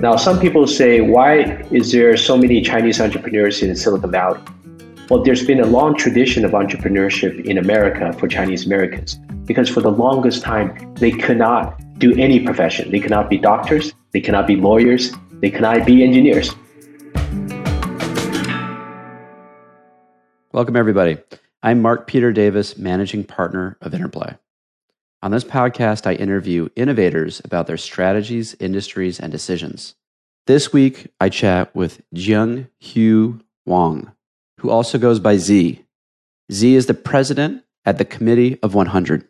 Now, some people say, why is there so many Chinese entrepreneurs in Silicon Valley? Well, there's been a long tradition of entrepreneurship in America for Chinese Americans because for the longest time, they could not do any profession. They cannot be doctors, they cannot be lawyers, they cannot be engineers. Welcome, everybody. I'm Mark Peter Davis, managing partner of Interplay. On this podcast, I interview innovators about their strategies, industries, and decisions. This week, I chat with Jung Hugh Wang, who also goes by Z. Z is the president at the Committee of 100.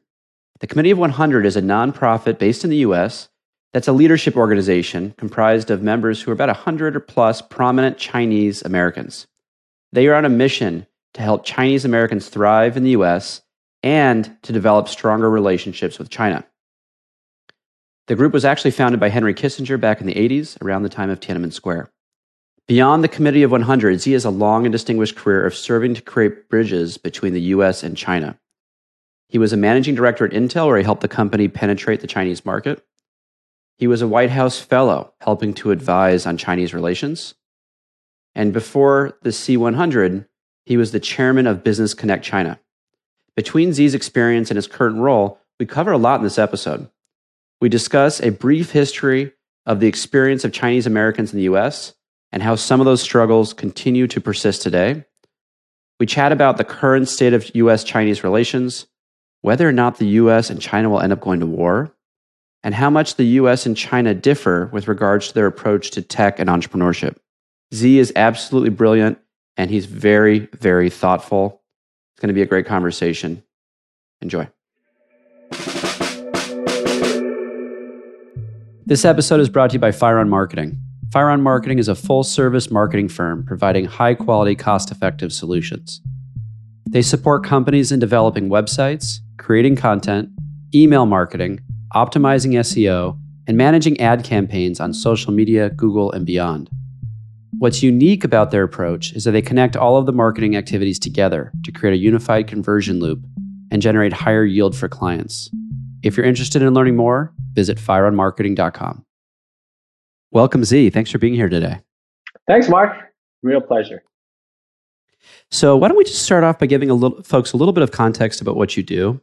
The Committee of 100 is a nonprofit based in the US that's a leadership organization comprised of members who are about 100 or plus prominent Chinese Americans. They are on a mission to help Chinese Americans thrive in the US and to develop stronger relationships with China. The group was actually founded by Henry Kissinger back in the 80s, around the time of Tiananmen Square. Beyond the Committee of 100, Z has a long and distinguished career of serving to create bridges between the US and China. He was a managing director at Intel, where he helped the company penetrate the Chinese market. He was a White House fellow, helping to advise on Chinese relations. And before the C100, he was the chairman of Business Connect China. Between Z's experience and his current role, we cover a lot in this episode. We discuss a brief history of the experience of Chinese Americans in the US and how some of those struggles continue to persist today. We chat about the current state of US Chinese relations, whether or not the US and China will end up going to war, and how much the US and China differ with regards to their approach to tech and entrepreneurship. Z is absolutely brilliant and he's very, very thoughtful. It's going to be a great conversation. Enjoy. This episode is brought to you by Firon Marketing. Firon Marketing is a full service marketing firm providing high quality, cost effective solutions. They support companies in developing websites, creating content, email marketing, optimizing SEO, and managing ad campaigns on social media, Google, and beyond. What's unique about their approach is that they connect all of the marketing activities together to create a unified conversion loop and generate higher yield for clients. If you're interested in learning more, visit fireonmarketing.com. Welcome, Z. Thanks for being here today. Thanks, Mark. Real pleasure. So, why don't we just start off by giving a little, folks a little bit of context about what you do?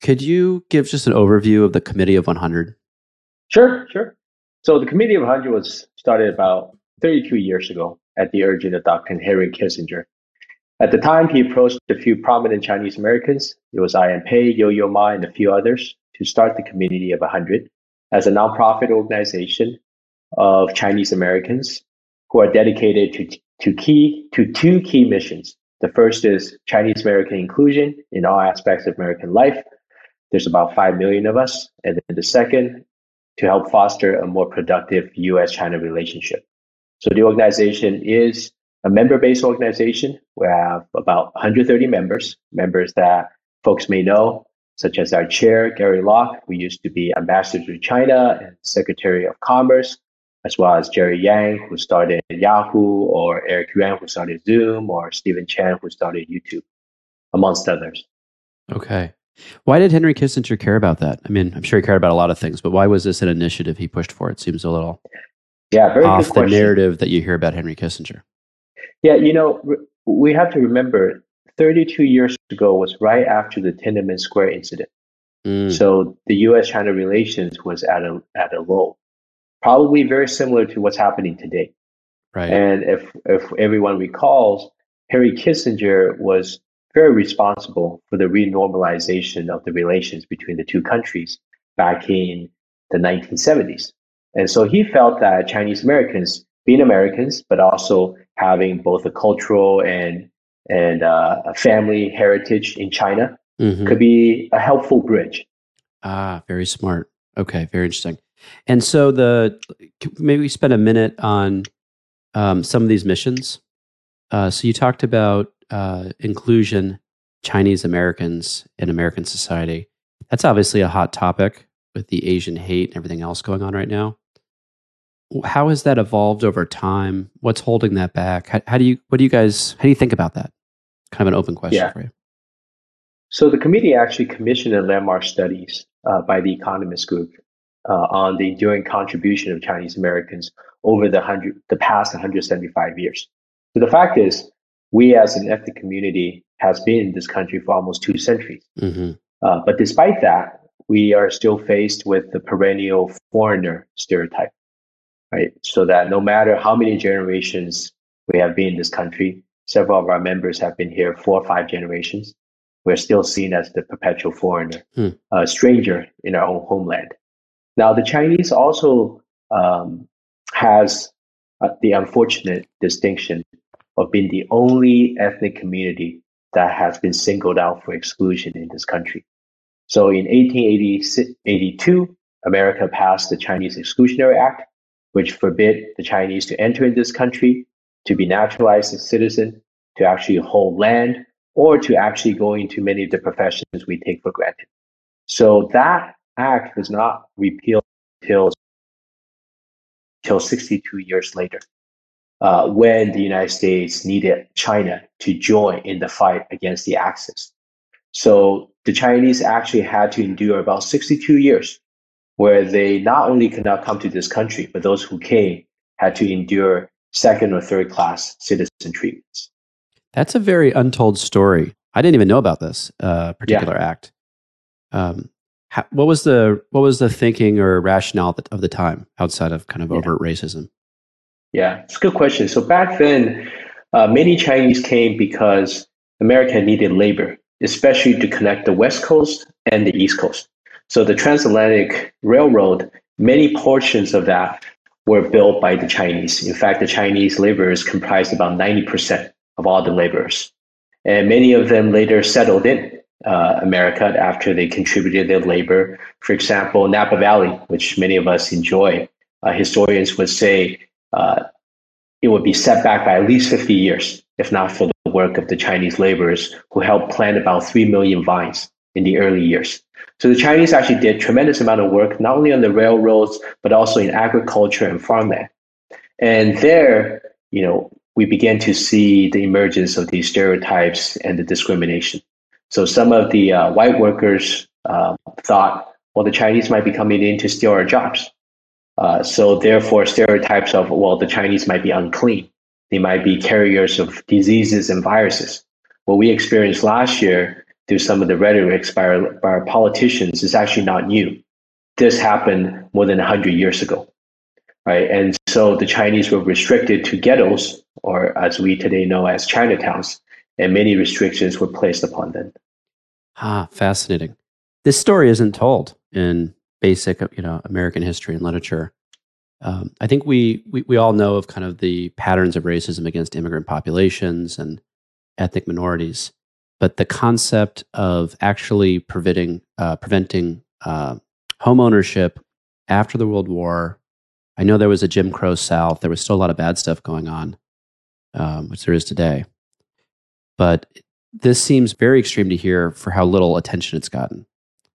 Could you give just an overview of the Committee of 100? Sure, sure. So, the Committee of 100 was started about 32 years ago at the urging of Dr. Henry Kissinger. At the time, he approached a few prominent Chinese Americans. It was I.M. Pei, Yo-Yo Ma, and a few others to start the Community of 100 as a nonprofit organization of Chinese Americans who are dedicated to, to key to two key missions. The first is Chinese American inclusion in all aspects of American life. There's about 5 million of us. And then the second, to help foster a more productive US China relationship. So the organization is a member-based organization. We have about 130 members, members that folks may know, such as our chair, Gary Locke, who used to be ambassador to China and Secretary of Commerce, as well as Jerry Yang, who started Yahoo, or Eric Yuan, who started Zoom, or Stephen Chen, who started YouTube, amongst others. Okay. Why did Henry Kissinger care about that? I mean, I'm sure he cared about a lot of things, but why was this an initiative he pushed for? It seems a little yeah, very off good the question. narrative that you hear about Henry Kissinger. Yeah, you know, we have to remember 32 years ago was right after the Tiananmen Square incident. Mm. So the U.S. China relations was at a at a low, probably very similar to what's happening today. Right. And if if everyone recalls, Henry Kissinger was very responsible for the renormalization of the relations between the two countries back in the 1970s. And so he felt that Chinese Americans, being Americans, but also having both a cultural and and uh, a family heritage in China, mm-hmm. could be a helpful bridge. Ah, very smart. Okay, very interesting. And so the maybe we spend a minute on um, some of these missions. Uh, so you talked about uh, inclusion, Chinese Americans in American society. That's obviously a hot topic with the Asian hate and everything else going on right now. How has that evolved over time? What's holding that back? How, how do you, what do you guys, how do you think about that? Kind of an open question yeah. for you. So the committee actually commissioned a landmark studies uh, by the Economist Group uh, on the enduring contribution of Chinese Americans over the hundred, the past 175 years. So the fact is, we as an ethnic community has been in this country for almost two centuries. Mm-hmm. Uh, but despite that, we are still faced with the perennial foreigner stereotype, right? So that no matter how many generations we have been in this country, several of our members have been here four or five generations. We're still seen as the perpetual foreigner, hmm. a stranger in our own homeland. Now, the Chinese also um, has uh, the unfortunate distinction of being the only ethnic community that has been singled out for exclusion in this country. So in 1882, America passed the Chinese Exclusionary Act, which forbid the Chinese to enter in this country, to be naturalized as citizen, to actually hold land, or to actually go into many of the professions we take for granted. So that act was not repealed until, until 62 years later uh, when the United States needed China to join in the fight against the Axis. So the Chinese actually had to endure about 62 years where they not only could not come to this country, but those who came had to endure second or third class citizen treatments. That's a very untold story. I didn't even know about this uh, particular yeah. act. Um, how, what was the what was the thinking or rationale of the time outside of kind of yeah. overt racism? Yeah, it's a good question. So back then, uh, many Chinese came because America needed labor, especially to connect the West Coast and the East Coast. So the transatlantic railroad, many portions of that were built by the Chinese. In fact, the Chinese laborers comprised about 90% of all the laborers. And many of them later settled in uh, America after they contributed their labor. For example, Napa Valley, which many of us enjoy, uh, historians would say uh, it would be set back by at least 50 years, if not for work of the Chinese laborers who helped plant about 3 million vines in the early years. So the Chinese actually did tremendous amount of work, not only on the railroads, but also in agriculture and farmland. And there, you know, we began to see the emergence of these stereotypes and the discrimination. So some of the uh, white workers uh, thought, well, the Chinese might be coming in to steal our jobs. Uh, so therefore, stereotypes of well, the Chinese might be unclean, they might be carriers of diseases and viruses. What we experienced last year through some of the rhetoric by our, by our politicians is actually not new. This happened more than 100 years ago, right? And so the Chinese were restricted to ghettos, or as we today know as Chinatowns, and many restrictions were placed upon them. Ah, fascinating. This story isn't told in basic, you know, American history and literature. Um, I think we, we we all know of kind of the patterns of racism against immigrant populations and ethnic minorities, but the concept of actually preventing uh, preventing uh, home ownership after the World War. I know there was a Jim Crow South. There was still a lot of bad stuff going on, um, which there is today. But this seems very extreme to hear for how little attention it's gotten.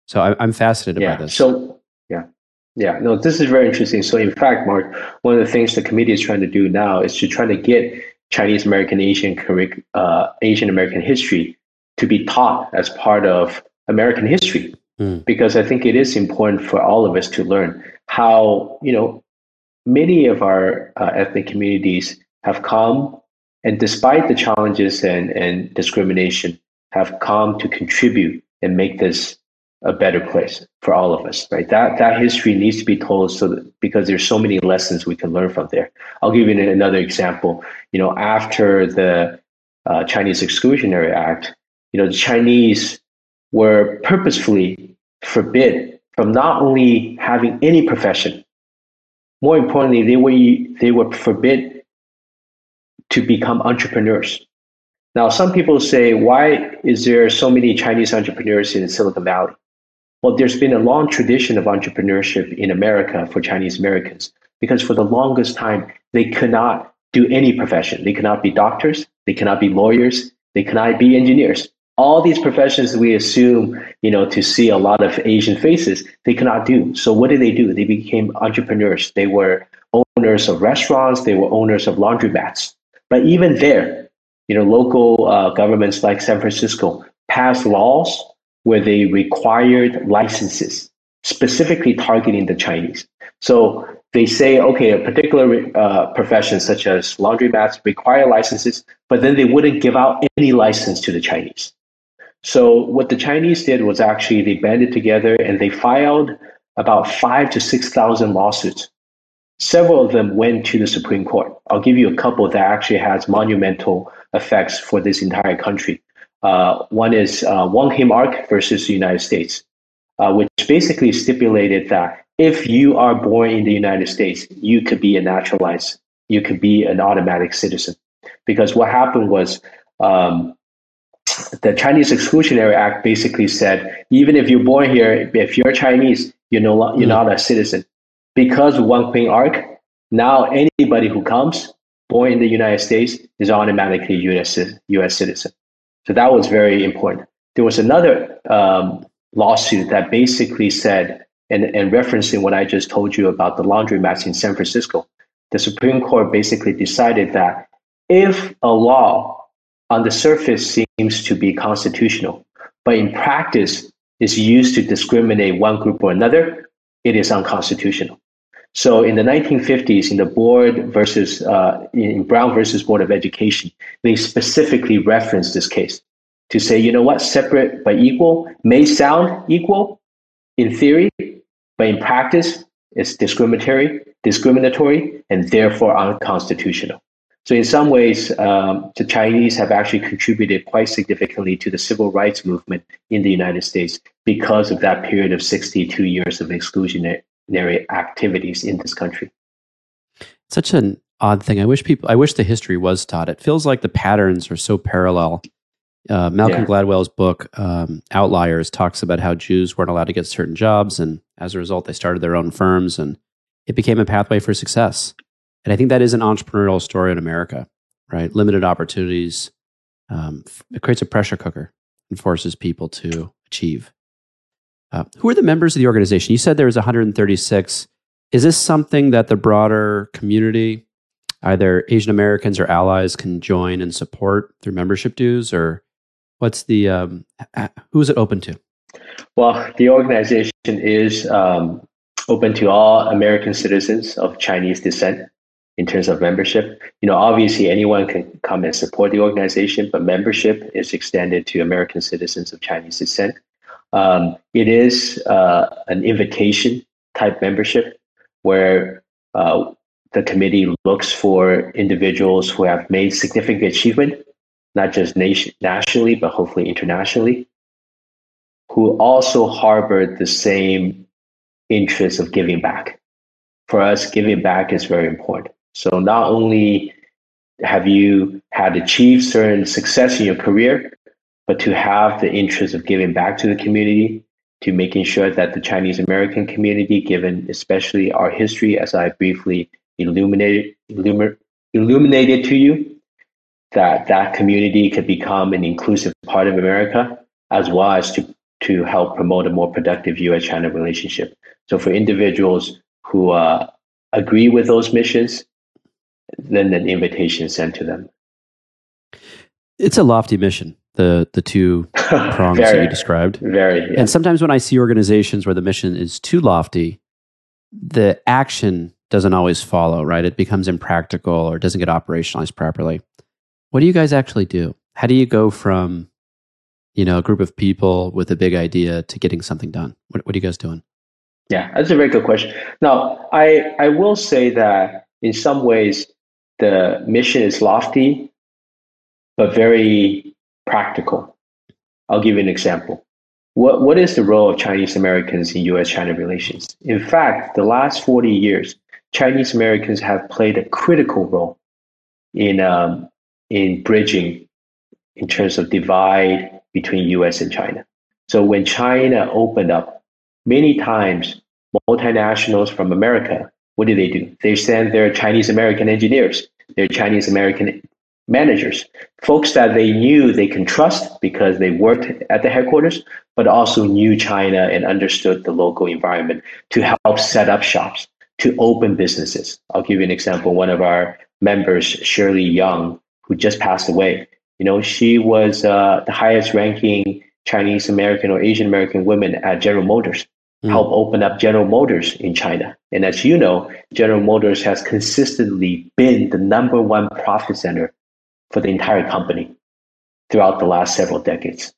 So I, am fascinated yeah. by this. So yeah, no, this is very interesting. So in fact, Mark, one of the things the committee is trying to do now is to try to get Chinese American Asian uh, Asian American history to be taught as part of American history, mm. because I think it is important for all of us to learn how you know many of our uh, ethnic communities have come and despite the challenges and, and discrimination have come to contribute and make this a better place for all of us, right? That that history needs to be told so that because there's so many lessons we can learn from there. I'll give you another example. You know, after the uh, Chinese Exclusionary Act, you know, the Chinese were purposefully forbid from not only having any profession, more importantly, they were they were forbid to become entrepreneurs. Now, some people say, why is there so many Chinese entrepreneurs in Silicon Valley? Well, there's been a long tradition of entrepreneurship in America for Chinese Americans because for the longest time, they could not do any profession. They cannot be doctors, they cannot be lawyers, they cannot be engineers. All these professions we assume, you know, to see a lot of Asian faces, they cannot do. So what did they do? They became entrepreneurs. They were owners of restaurants, they were owners of laundromats. But even there, you know, local uh, governments like San Francisco passed laws where they required licenses specifically targeting the Chinese. So they say, okay, a particular uh, profession such as laundromats require licenses, but then they wouldn't give out any license to the Chinese. So what the Chinese did was actually they banded together and they filed about five to six thousand lawsuits. Several of them went to the Supreme Court. I'll give you a couple that actually has monumental effects for this entire country. Uh, one is uh, Wong Kim Ark versus the United States, uh, which basically stipulated that if you are born in the United States, you could be a naturalized, you could be an automatic citizen. Because what happened was um, the Chinese Exclusionary Act basically said even if you're born here, if you're Chinese, you're no you're mm. not a citizen. Because of Wong Kim Ark, now anybody who comes born in the United States is automatically U.S. U.S. citizen. So that was very important. There was another um, lawsuit that basically said, and, and referencing what I just told you about the laundromats in San Francisco, the Supreme Court basically decided that if a law on the surface seems to be constitutional, but in practice is used to discriminate one group or another, it is unconstitutional. So in the 1950s, in the board versus uh, in Brown versus Board of Education, they specifically referenced this case to say, you know what, separate but equal may sound equal in theory, but in practice, it's discriminatory, discriminatory, and therefore unconstitutional. So in some ways, um, the Chinese have actually contributed quite significantly to the civil rights movement in the United States because of that period of 62 years of exclusionary activities in this country. Such an odd thing. I wish people. I wish the history was taught. It feels like the patterns are so parallel. Uh, Malcolm yeah. Gladwell's book um, Outliers talks about how Jews weren't allowed to get certain jobs, and as a result, they started their own firms, and it became a pathway for success. And I think that is an entrepreneurial story in America, right? Limited opportunities. Um, it creates a pressure cooker and forces people to achieve. Uh, who are the members of the organization? You said there was 136. Is this something that the broader community, either Asian Americans or allies, can join and support through membership dues, or what's the um, who is it open to? Well, the organization is um, open to all American citizens of Chinese descent in terms of membership. You know, obviously anyone can come and support the organization, but membership is extended to American citizens of Chinese descent. Um, it is uh, an invitation type membership where uh, the committee looks for individuals who have made significant achievement, not just nation, nationally, but hopefully internationally, who also harbor the same interest of giving back. For us, giving back is very important. So not only have you had achieved certain success in your career, but to have the interest of giving back to the community, to making sure that the Chinese American community, given especially our history, as I briefly illuminated, illumi- illuminated to you, that that community could become an inclusive part of America, as well as to, to help promote a more productive U.S.-China relationship. So for individuals who uh, agree with those missions, then an invitation is sent to them. It's a lofty mission. The the two prongs very, that you described. Very. Yeah. And sometimes when I see organizations where the mission is too lofty, the action doesn't always follow. Right? It becomes impractical or doesn't get operationalized properly. What do you guys actually do? How do you go from you know a group of people with a big idea to getting something done? What, what are you guys doing? Yeah, that's a very good question. Now, I I will say that in some ways the mission is lofty, but very practical. I'll give you an example. What, what is the role of Chinese Americans in US China relations? In fact, the last 40 years, Chinese Americans have played a critical role in, um, in bridging in terms of divide between US and China. So when China opened up, many times multinationals from America what do they do? They send their Chinese American engineers, their Chinese American managers, folks that they knew they can trust because they worked at the headquarters, but also knew China and understood the local environment to help set up shops, to open businesses. I'll give you an example. One of our members, Shirley Young, who just passed away, you know, she was uh, the highest ranking Chinese American or Asian American woman at General Motors. mm. help open up General Motors in China. And as you know, General Motors has consistently been the number one profit center for the entire company throughout the last several decades.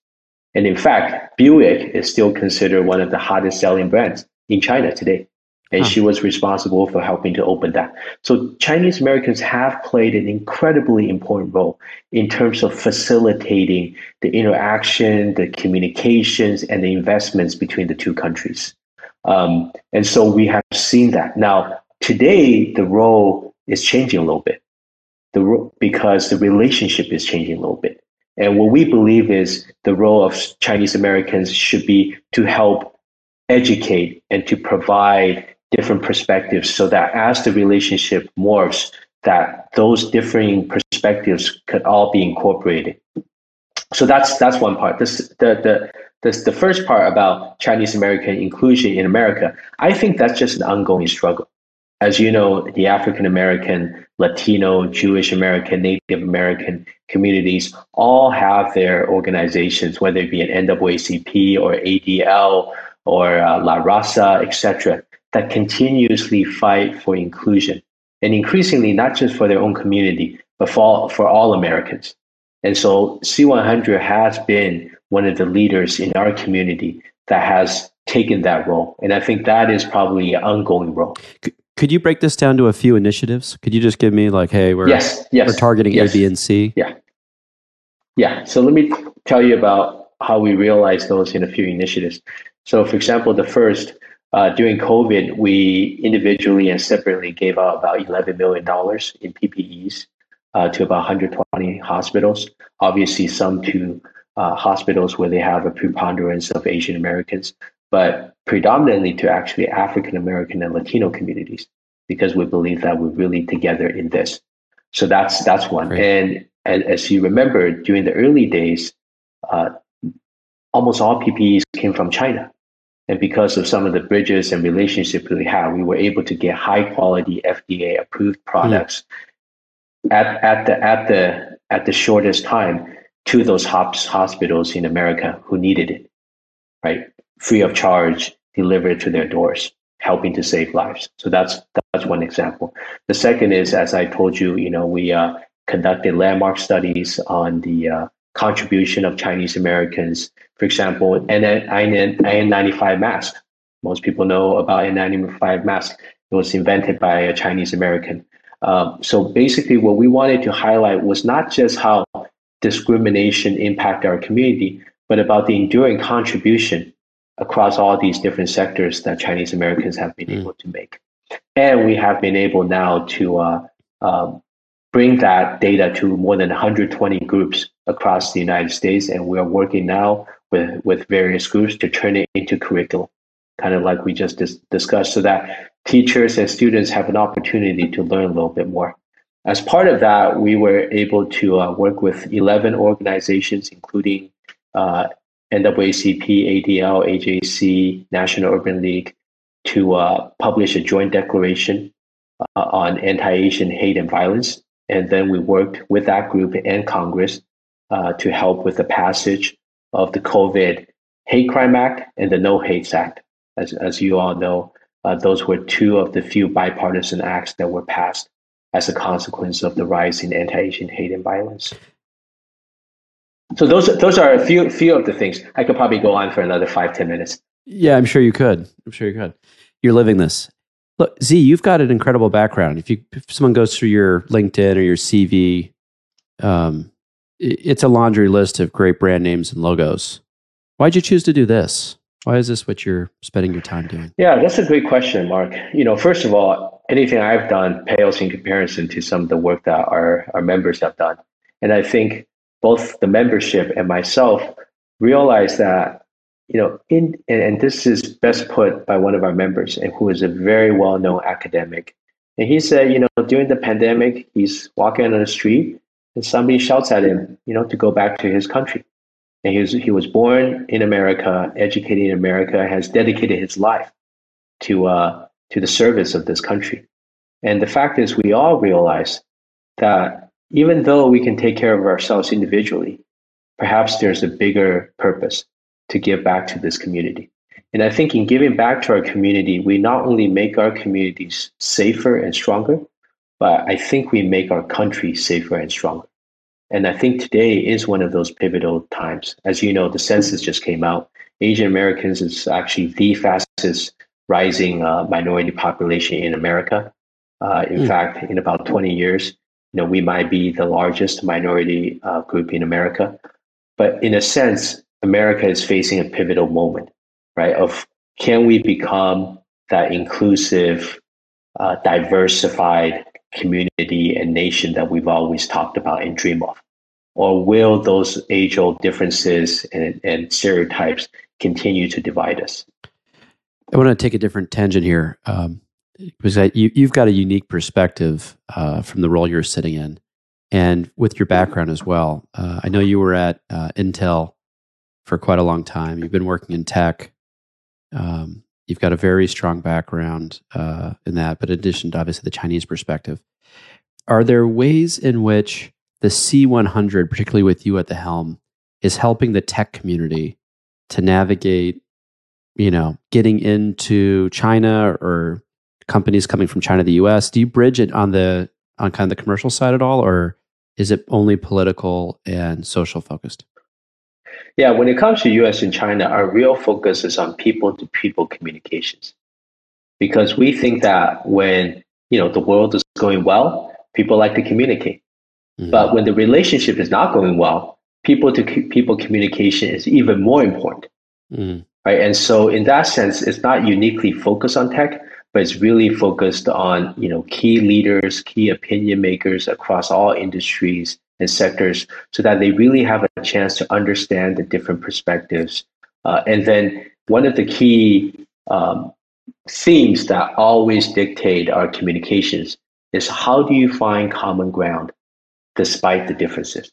And in fact, Buick is still considered one of the hottest selling brands in China today. And huh. she was responsible for helping to open that. So Chinese Americans have played an incredibly important role in terms of facilitating the interaction, the communications, and the investments between the two countries. Um, and so we have seen that. Now, today, the role is changing a little bit the, because the relationship is changing a little bit. And what we believe is the role of Chinese Americans should be to help educate and to provide different perspectives so that as the relationship morphs, that those differing perspectives could all be incorporated. So that's that's one part. This the the this the first part about Chinese American inclusion in America. I think that's just an ongoing struggle. As you know, the African American, Latino, Jewish American, Native American communities all have their organizations, whether it be an NAACP or ADL or uh, La Raza, etc., that continuously fight for inclusion and increasingly not just for their own community, but for, for all Americans. And so C100 has been one of the leaders in our community that has taken that role. And I think that is probably an ongoing role. Could you break this down to a few initiatives? Could you just give me like, hey, we're yes, yes, we're targeting yes. A, B, and C? Yeah. Yeah. So let me tell you about how we realize those in a few initiatives. So, for example, the first uh, during COVID, we individually and separately gave out about $11 million in PPEs uh, to about 120 hospitals. Obviously, some to uh, hospitals where they have a preponderance of Asian Americans, but predominantly to actually African American and Latino communities, because we believe that we're really together in this. So that's that's one. Great. And, and as you remember, during the early days, uh, almost all PPEs came from China. And because of some of the bridges and relationships we have, we were able to get high quality FDA approved products mm. at, at the at the at the shortest time to those hospitals in America who needed it, right? Free of charge delivered to their doors, helping to save lives. So that's that's one example. The second is, as I told you, you know, we uh, conducted landmark studies on the uh, contribution of Chinese Americans. For example, N95 mask. Most people know about N95 mask. It was invented by a Chinese American. Um, so basically, what we wanted to highlight was not just how discrimination impact our community, but about the enduring contribution across all these different sectors that Chinese Americans have been mm. able to make. And we have been able now to uh, um, bring that data to more than 120 groups across the United States. And we are working now with, with various groups to turn it into curriculum, kind of like we just dis- discussed, so that teachers and students have an opportunity to learn a little bit more. As part of that, we were able to uh, work with 11 organizations, including uh, NAACP, ADL, AJC, National Urban League to uh, publish a joint declaration uh, on anti-Asian hate and violence. And then we worked with that group and Congress uh, to help with the passage of the COVID Hate Crime Act and the No Hates Act. As, as you all know, uh, those were two of the few bipartisan acts that were passed as a consequence of the rise in anti-Asian hate and violence. So those those are a few few of the things. I could probably go on for another five ten minutes. Yeah, I'm sure you could. I'm sure you could. You're living this. Look, Z, you've got an incredible background. If you if someone goes through your LinkedIn or your CV, um, it's a laundry list of great brand names and logos. Why'd you choose to do this? Why is this what you're spending your time doing? Yeah, that's a great question, Mark. You know, first of all, anything I've done pales in comparison to some of the work that our, our members have done. And I think both the membership and myself realized that, you know, in and, and this is best put by one of our members and who is a very well-known academic. And he said, you know, during the pandemic, he's walking on the street and somebody shouts at him, you know, to go back to his country. And he was, he was born in America, educated in America, has dedicated his life to, uh, to the service of this country. And the fact is, we all realize that even though we can take care of ourselves individually, perhaps there's a bigger purpose to give back to this community. And I think in giving back to our community, we not only make our communities safer and stronger, but I think we make our country safer and stronger. And I think today is one of those pivotal times. As you know, the census just came out. Asian Americans is actually the fastest rising uh, minority population in America. Uh, in mm. fact, in about 20 years, you know, we might be the largest minority uh, group in America. But in a sense, America is facing a pivotal moment right? Of can we become that inclusive, uh, diversified community and nation that we've always talked about and dream of? Or will those age old differences and, and stereotypes continue to divide us? I want to take a different tangent here um, because you, have got a unique perspective uh, from the role you're sitting in and with your background as well. Uh, I know you were at uh, Intel for quite a long time. You've been working in tech. Um, you've got a very strong background uh, in that, but in addition to obviously the Chinese perspective, are there ways in which the C100, particularly with you at the helm, is helping the tech community to navigate, you know, getting into China or companies coming from China to the US? Do you bridge it on the on kind of the commercial side at all, or is it only political and social focused? Yeah, when it comes to US and China, our real focus is on people to people communications. Because we think that when, you know, the world is going well, people like to communicate. Mm-hmm. But when the relationship is not going well, people to people communication is even more important. Mm-hmm. Right? And so in that sense, it's not uniquely focused on tech, but it's really focused on, you know, key leaders, key opinion makers across all industries and sectors so that they really have a chance to understand the different perspectives. Uh, and then one of the key um, themes that always dictate our communications is how do you find common ground despite the differences?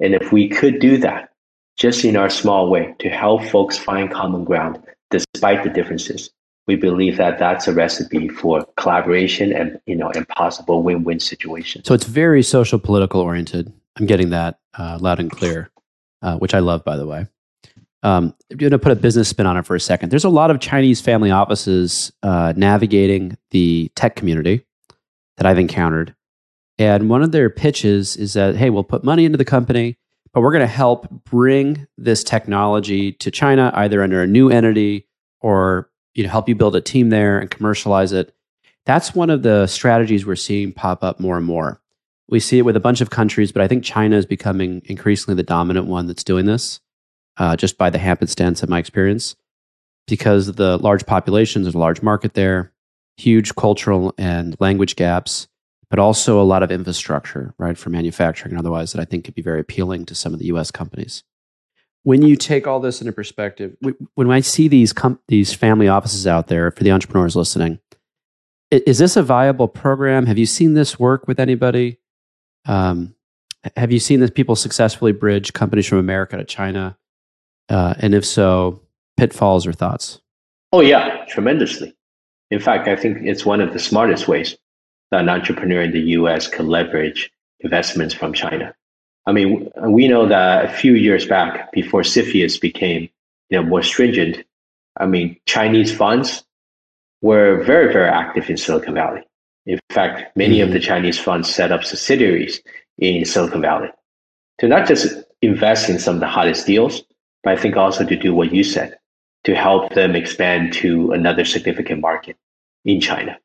And if we could do that just in our small way to help folks find common ground despite the differences, we believe that that's a recipe for collaboration and you know impossible win-win situation. So it's very social political oriented. I'm getting that uh, loud and clear, uh, which I love, by the way. Um, I'm going to put a business spin on it for a second. There's a lot of Chinese family offices uh, navigating the tech community that I've encountered. And one of their pitches is that, hey, we'll put money into the company, but we're going to help bring this technology to China either under a new entity or you know help you build a team there and commercialize it. That's one of the strategies we're seeing pop up more and more. We see it with a bunch of countries but i think china is becoming increasingly the dominant one that's doing this uh, just by the happenstance of my experience because of the large populations there's a large market there huge cultural and language gaps but also a lot of infrastructure right for manufacturing and otherwise that i think could be very appealing to some of the us companies when you take all this into perspective, when I see these com- these family offices out there for the entrepreneurs listening, is this a viable program? Have you seen this work with anybody? Um, have you seen this people successfully bridge companies from America to China? Uh, and if so, pitfalls or thoughts? Oh yeah, tremendously. In fact, I think it's one of the smartest ways that an entrepreneur in the U.S. can leverage investments from China. I mean, we know that a few years back, before CFIUS became you know more stringent, I mean, Chinese funds were very, very active in Silicon Valley. In fact, many mm-hmm. of the Chinese funds set up subsidiaries in Silicon Valley to not just invest in some of the hottest deals, but I think also to do what you said, to help them expand to another significant market in China.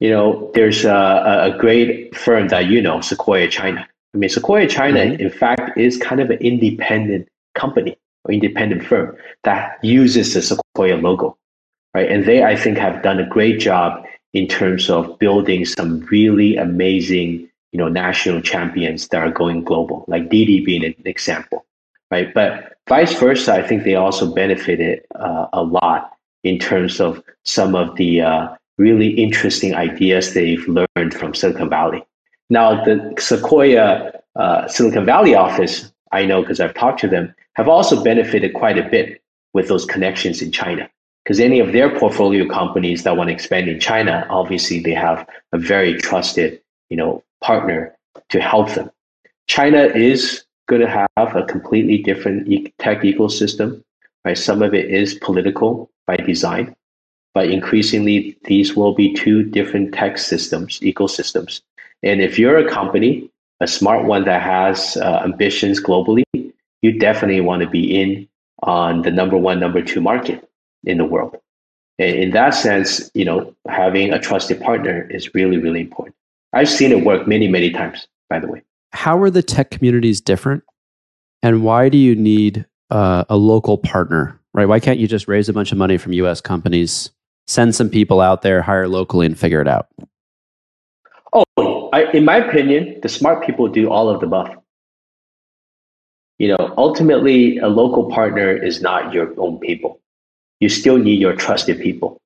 You know, there's a, a great firm that you know, Sequoia China. I mean, Sequoia China, mm-hmm. in fact, is kind of an independent company or independent firm that uses the Sequoia logo, right? And they, I think, have done a great job in terms of building some really amazing, you know, national champions that are going global, like Didi being an example, right? But vice versa, I think they also benefited uh, a lot in terms of some of the uh, really interesting ideas they've learned from Silicon Valley. Now, the Sequoia uh, Silicon Valley office, I know because I've talked to them, have also benefited quite a bit with those connections in China. Because any of their portfolio companies that want to expand in China, obviously they have a very trusted, you know, partner to help them. China is going to have a completely different tech ecosystem right? Some of it is political by design, but increasingly these will be two different tech systems, ecosystems. And if you're a company, a smart one that has uh, ambitions globally, you definitely want to be in on the number one, number two market in the world. And in that sense, you know, having a trusted partner is really, really important. I've seen it work many, many times, by the way. How are the tech communities different? And why do you need uh, a local partner, right? Why can't you just raise a bunch of money from US companies, send some people out there, hire locally, and figure it out? Oh, I, in my opinion, the smart people do all of the above. You know, ultimately, a local partner is not your own people. You still need your trusted people.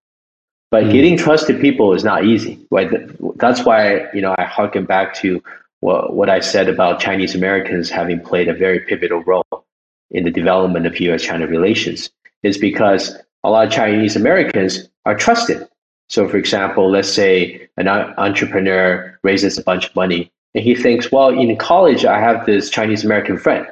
But mm. getting trusted people is not easy, right? That's why, you know, I harken back to what, what I said about Chinese Americans having played a very pivotal role in the development of US China relations, is because a lot of Chinese Americans are trusted. So, for example, let's say an entrepreneur raises a bunch of money and he thinks, well, in college, I have this Chinese American friend,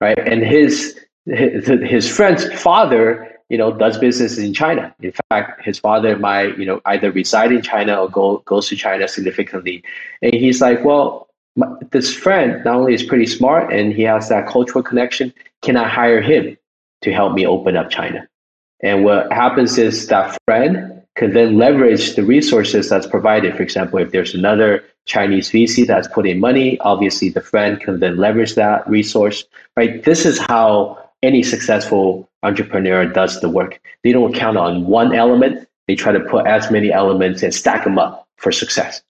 right? And his, his, friend's father you know, does business in China. In fact, his father might, you know, either reside in China or go goes to China significantly. And he's like, well, my, this friend not only is pretty smart and he has that cultural connection, can I hire him to help me open up China? And what happens is that friend can then leverage the resources that's provided. For example, if there's another Chinese VC that's putting money, obviously the friend can then leverage that resource, right? This is how any successful entrepreneur does the work. They don't count on one element. They try to put as many elements and stack them up for success.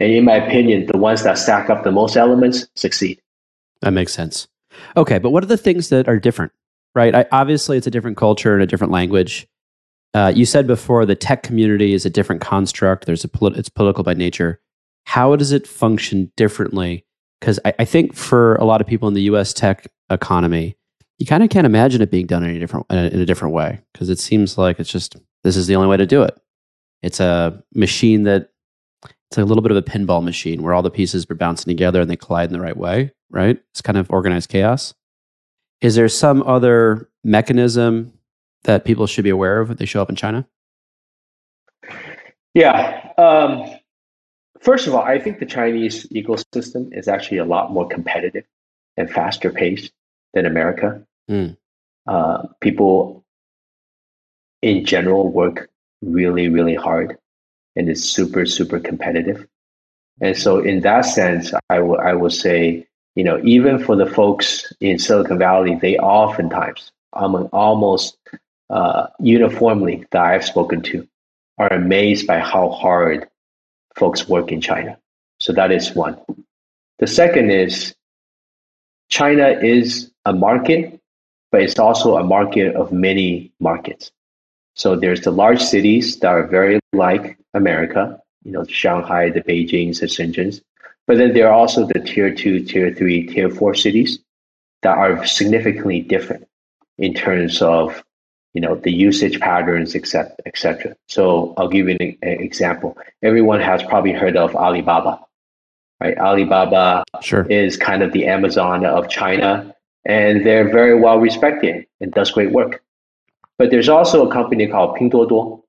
And in my opinion, the ones that stack up the most elements succeed. That makes sense. Okay, but what are the things that are different? Right? I, obviously, it's a different culture and a different language. Uh, you said before the tech community is a different construct. There's a polit- it's political by nature. How does it function differently? Because I, I think for a lot of people in the U.S. tech economy, you kind of can't imagine it being done in a different in a, in a different way because it seems like it's just this is the only way to do it. It's a machine that it's a little bit of a pinball machine where all the pieces are bouncing together and they collide in the right way, right? It's kind of organized chaos. Is there some other mechanism that people should be aware of when they show up in China? Yeah. Um, first of all, I think the Chinese ecosystem is actually a lot more competitive and faster paced than America. Mm. Uh, people in general work really, really hard and it's super, super competitive. And so, in that sense, I, w- I will say, you know, even for the folks in Silicon Valley, they oftentimes, almost uh, uniformly that I've spoken to, are amazed by how hard folks work in China. So, that is one. The second is China is a market, but it's also a market of many markets. So there's the large cities that are very like America, you know, Shanghai, the Beijings, the Shenzhens. But then there are also the tier two, tier three, tier four cities that are significantly different in terms of, you know, the usage patterns, etc., etc. So I'll give you an, an example. Everyone has probably heard of Alibaba, right? Alibaba sure. is kind of the Amazon of China and they're very well respected and does great work. But there's also a company called Pinduoduo,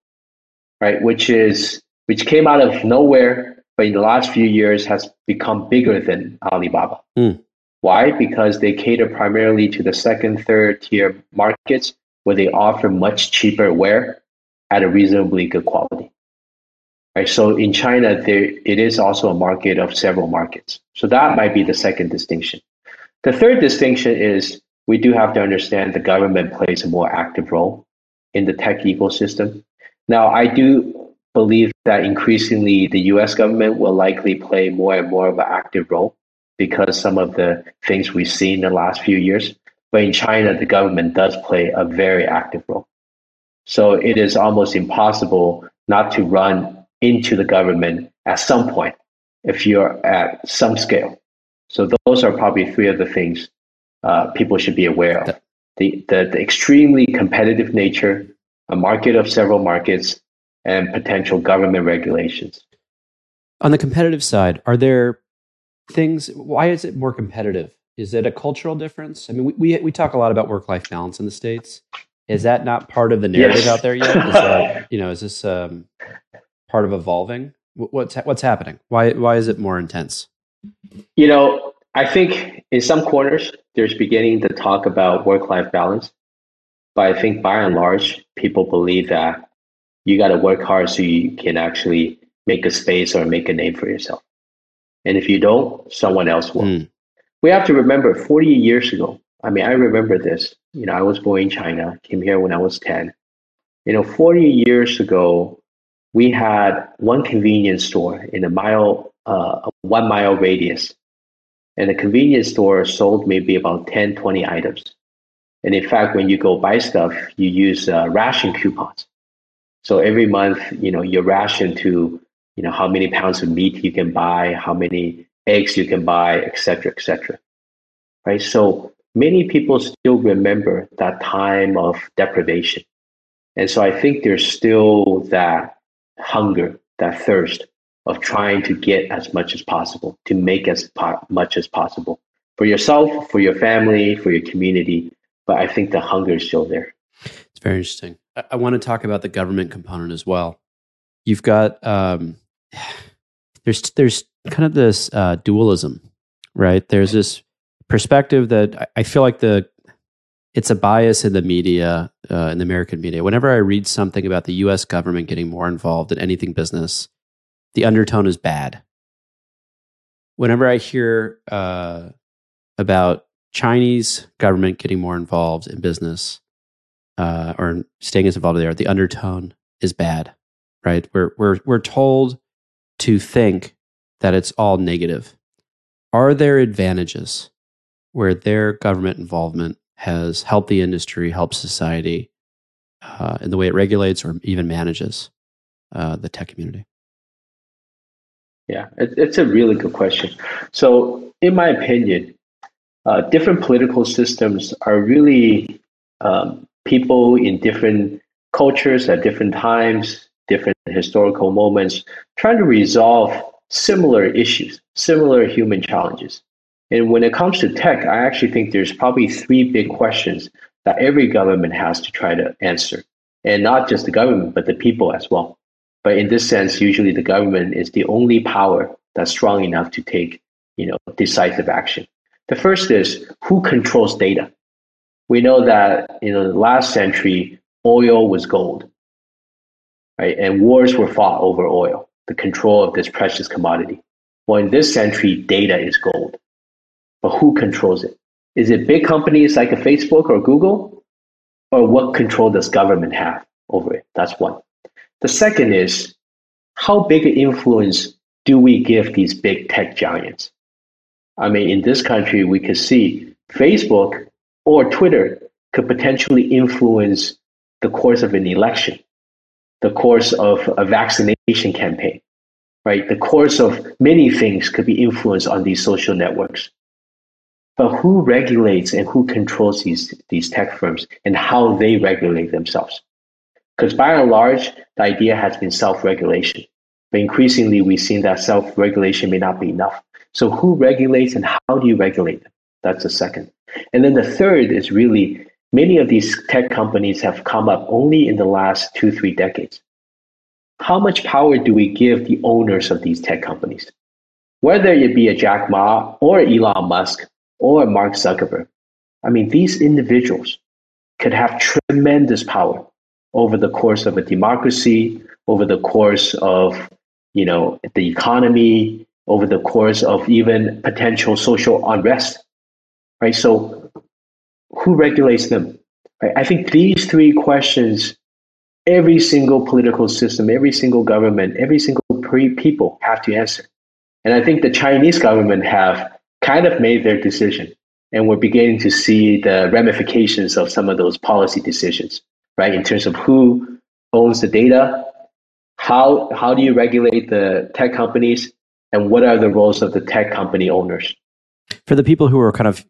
right, which is which came out of nowhere, but in the last few years has become bigger than Alibaba. Mm. Why? Because they cater primarily to the second, third tier markets where they offer much cheaper wear at a reasonably good quality. Right. So in China, there it is also a market of several markets. So that might be the second distinction. The third distinction is we do have to understand the government plays a more active role in the tech ecosystem. Now, I do believe that increasingly the US government will likely play more and more of an active role because some of the things we've seen in the last few years. But in China, the government does play a very active role. So it is almost impossible not to run into the government at some point if you're at some scale. So those are probably three of the things uh, people should be aware of. The, the, the extremely competitive nature, a market of several markets, and potential government regulations. On the competitive side, are there things, why is it more competitive? Is it a cultural difference? I mean, we, we, we talk a lot about work life balance in the States. Is that not part of the narrative Yes. out there yet? Is that, you know, is this um, part of evolving? What's what's happening? Why why is it more intense? You know, I think in some corners there's beginning to talk about work-life balance, but I think by and large people believe that you got to work hard so you can actually make a space or make a name for yourself. And if you don't, someone else will. Hmm. We have to remember 40 years ago. I mean, I remember this. You know, I was born in China, came here when I was 10. You know, 40 years ago, we had one convenience store in a mile, uh, one mile radius. And the convenience store sold maybe about 10, 20 items. And in fact, when you go buy stuff, you use uh, ration coupons. So every month, you know, you ration to, you know, how many pounds of meat you can buy, how many eggs you can buy, etc., cetera, et cetera. Right. So many people still remember that time of deprivation. And so I think there's still that hunger, that thirst of trying to get as much as possible, to make as po- much as possible for yourself, for your family, for your community. But I think the hunger is still there. It's very interesting. I, I want to talk about the government component as well. You've got um, there's there's kind of this uh, dualism, right? There's this perspective that I, feel like the it's a bias in the media, uh, in the American media. Whenever I read something about the U.S. government getting more involved in anything business, the undertone is bad. Whenever I hear uh, about Chinese government getting more involved in business, uh, or staying as involved there, the undertone is bad, right? We're we're we're told to think that it's all negative. Are there advantages where their government involvement has helped the industry, helped society uh, in the way it regulates or even manages uh, the tech community? Yeah, it, it's a really good question. So, in my opinion, uh, different political systems are really um, people in different cultures at different times, historical moments, trying to resolve similar issues, similar human challenges. And when it comes to tech, I actually think there's probably three big questions that every government has to try to answer. And not just the government, but the people as well. But in this sense, usually the government is the only power that's strong enough to take, you know, decisive action. The first is who controls data. We know that in the last century, oil was gold, right? And wars were fought over oil, the control of this precious commodity. Well, in this century, data is gold. But who controls it? Is it big companies like a Facebook or Google? Or what control does government have over it? That's one. The second is how big an influence do we give these big tech giants? I mean, in this country, we could see Facebook or Twitter could potentially influence the course of an election, the course of a vaccination campaign, right? The course of many things could be influenced on these social networks. But who regulates and who controls these, these tech firms and how they regulate themselves? Because by and large, the idea has been self-regulation. But increasingly, we've seen that self-regulation may not be enough. So who regulates and how do you regulate them? That's the second. And then the third is really many of these tech companies have come up only in the last two, three decades. How much power do we give the owners of these tech companies? Whether it be a Jack Ma or Elon Musk or Mark Zuckerberg, I mean, these individuals could have tremendous power over the course of a democracy, over the course of you know the economy, over the course of even potential social unrest. Right. So who regulates them? Right? I think these three questions every single political system, every single government, every single pre- people have to answer. And I think the Chinese government have kind of made their decision. And we're beginning to see the ramifications of some of those policy decisions, right? In terms of who owns the data, how, how do you regulate the tech companies, and what are the roles of the tech company owners? For the people who are kind of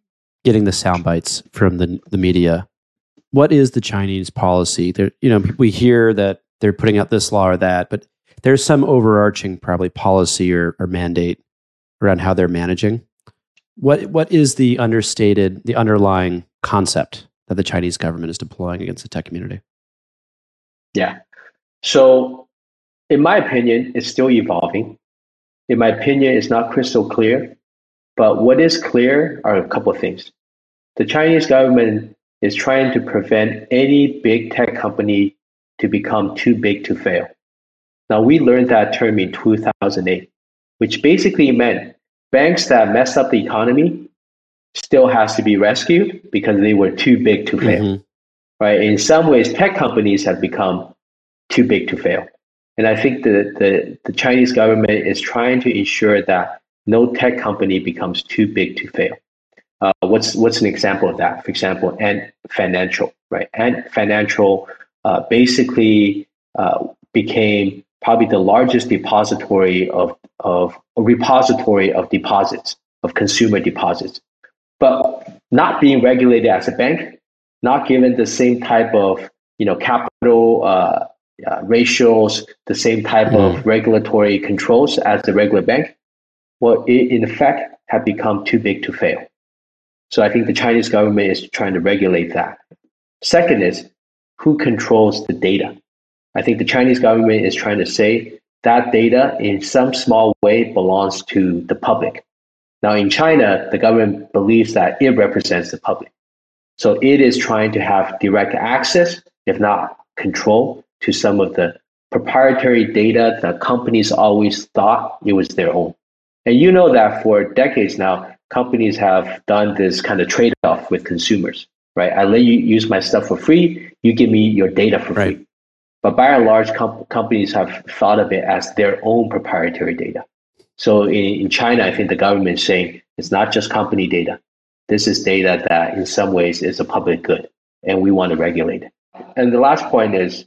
getting the sound bites from the, the media, what is the Chinese policy? There, you know, we hear that they're putting out this law or that, but there's some overarching probably policy or, or mandate around how they're managing. What what is the understated, the underlying concept that the Chinese government is deploying against the tech community? Yeah. So, in my opinion, it's still evolving. In my opinion, it's not crystal clear. But what is clear are a couple of things. The Chinese government is trying to prevent any big tech company to become too big to fail. Now, we learned that term in 2008, which basically meant banks that mess up the economy still has to be rescued because they were too big to fail. Mm-hmm. Right? In some ways, tech companies have become too big to fail. And I think the, the, the Chinese government is trying to ensure that no tech company becomes too big to fail. Uh, what's what's an example of that? For example, Ant Financial, right? Ant Financial uh, basically uh, became probably the largest depository of of repository of deposits of consumer deposits, but not being regulated as a bank, not given the same type of you know capital uh, uh, ratios, the same type mm. of regulatory controls as the regular bank, well, it in fact have become too big to fail. So I think the Chinese government is trying to regulate that. Second is who controls the data. I think the Chinese government is trying to say that data in some small way belongs to the public. Now in China, the government believes that it represents the public. So it is trying to have direct access, if not control, to some of the proprietary data that companies always thought it was their own. And you know that for decades now, companies have done this kind of trade off with consumers, right? I let you use my stuff for free, you give me your data for right. free. But by and large, com- companies have thought of it as their own proprietary data. So in, in China, I think the government is saying it's not just company data. This is data that in some ways is a public good, and we want to regulate it. And the last point is